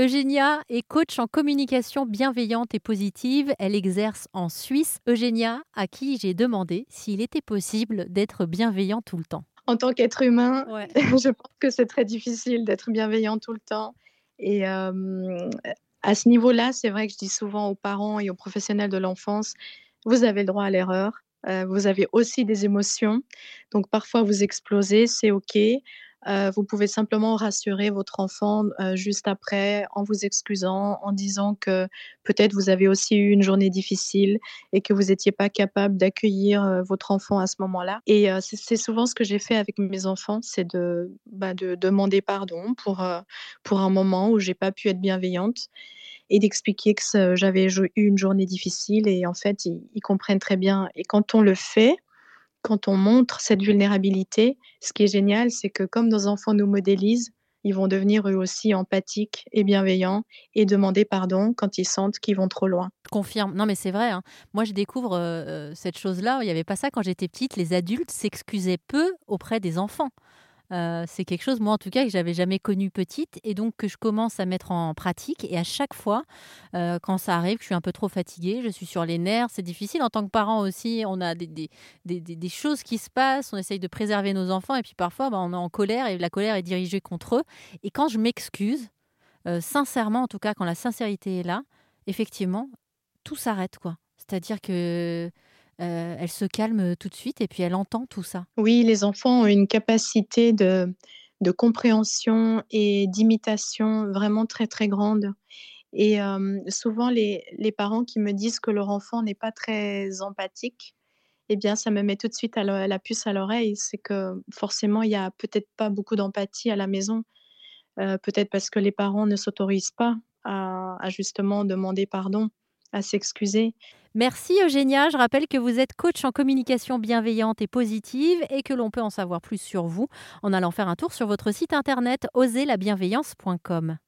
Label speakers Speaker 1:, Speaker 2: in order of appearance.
Speaker 1: Eugénia est coach en communication bienveillante et positive. Elle exerce en Suisse. Eugénia, à qui j'ai demandé s'il était possible d'être bienveillant tout le temps.
Speaker 2: En tant qu'être humain, je pense que c'est très difficile d'être bienveillant tout le temps. Et euh, à ce niveau-là, c'est vrai que je dis souvent aux parents et aux professionnels de l'enfance, vous avez le droit à l'erreur. Euh, vous avez aussi des émotions. Donc parfois vous explosez, c'est OK. Euh, vous pouvez simplement rassurer votre enfant euh, juste après en vous excusant, en disant que peut-être vous avez aussi eu une journée difficile et que vous n'étiez pas capable d'accueillir euh, votre enfant à ce moment-là. Et c'est souvent ce que j'ai fait avec mes enfants, c'est de, bah, de, demander pardon pour, pour un moment où j'ai pas pu être bienveillante et d'expliquer que j'avais eu une journée difficile et en fait ils comprennent très bien. Et quand on le fait, quand on montre cette vulnérabilité, ce qui est génial, c'est que comme nos enfants nous modélisent, ils vont devenir eux aussi empathiques et bienveillants et demander pardon quand ils sentent qu'ils vont trop loin.
Speaker 1: Je confirme. Non, mais c'est vrai. Hein. Moi, je découvre euh, euh, cette chose-là. Il n'y avait pas ça quand j'étais petite. Les adultes s'excusaient peu auprès des enfants. Euh, c'est quelque chose, moi en tout cas, que j'avais jamais connu petite et donc que je commence à mettre en pratique. Et à chaque fois, euh, quand ça arrive, que je suis un peu trop fatiguée, je suis sur les nerfs, c'est difficile. En tant que parent aussi, on a des, des, choses qui se passent, on essaye de préserver nos enfants et puis parfois, bah, on est en colère et la colère est dirigée contre eux. Et quand je m'excuse, euh, sincèrement, en tout cas, quand la sincérité est là, effectivement, tout s'arrête. quoi. C'est-à-dire que euh, elle se calme tout de suite et puis elle entend tout ça.
Speaker 2: Oui, les enfants ont une capacité de, compréhension et d'imitation vraiment très très grande. Et euh, souvent, les, parents qui me disent que leur enfant n'est pas très empathique, eh bien, ça me met tout de suite la, puce à l'oreille. C'est que forcément, il n'y a peut-être pas beaucoup d'empathie à la maison. Euh, peut-être parce que les parents ne s'autorisent pas à, justement demander pardon, à s'excuser.
Speaker 1: Merci Eugénia. Je rappelle que vous êtes coach en communication bienveillante et positive et que l'on peut en savoir plus sur vous en allant faire un tour sur votre site internet oserlabienveillance.com.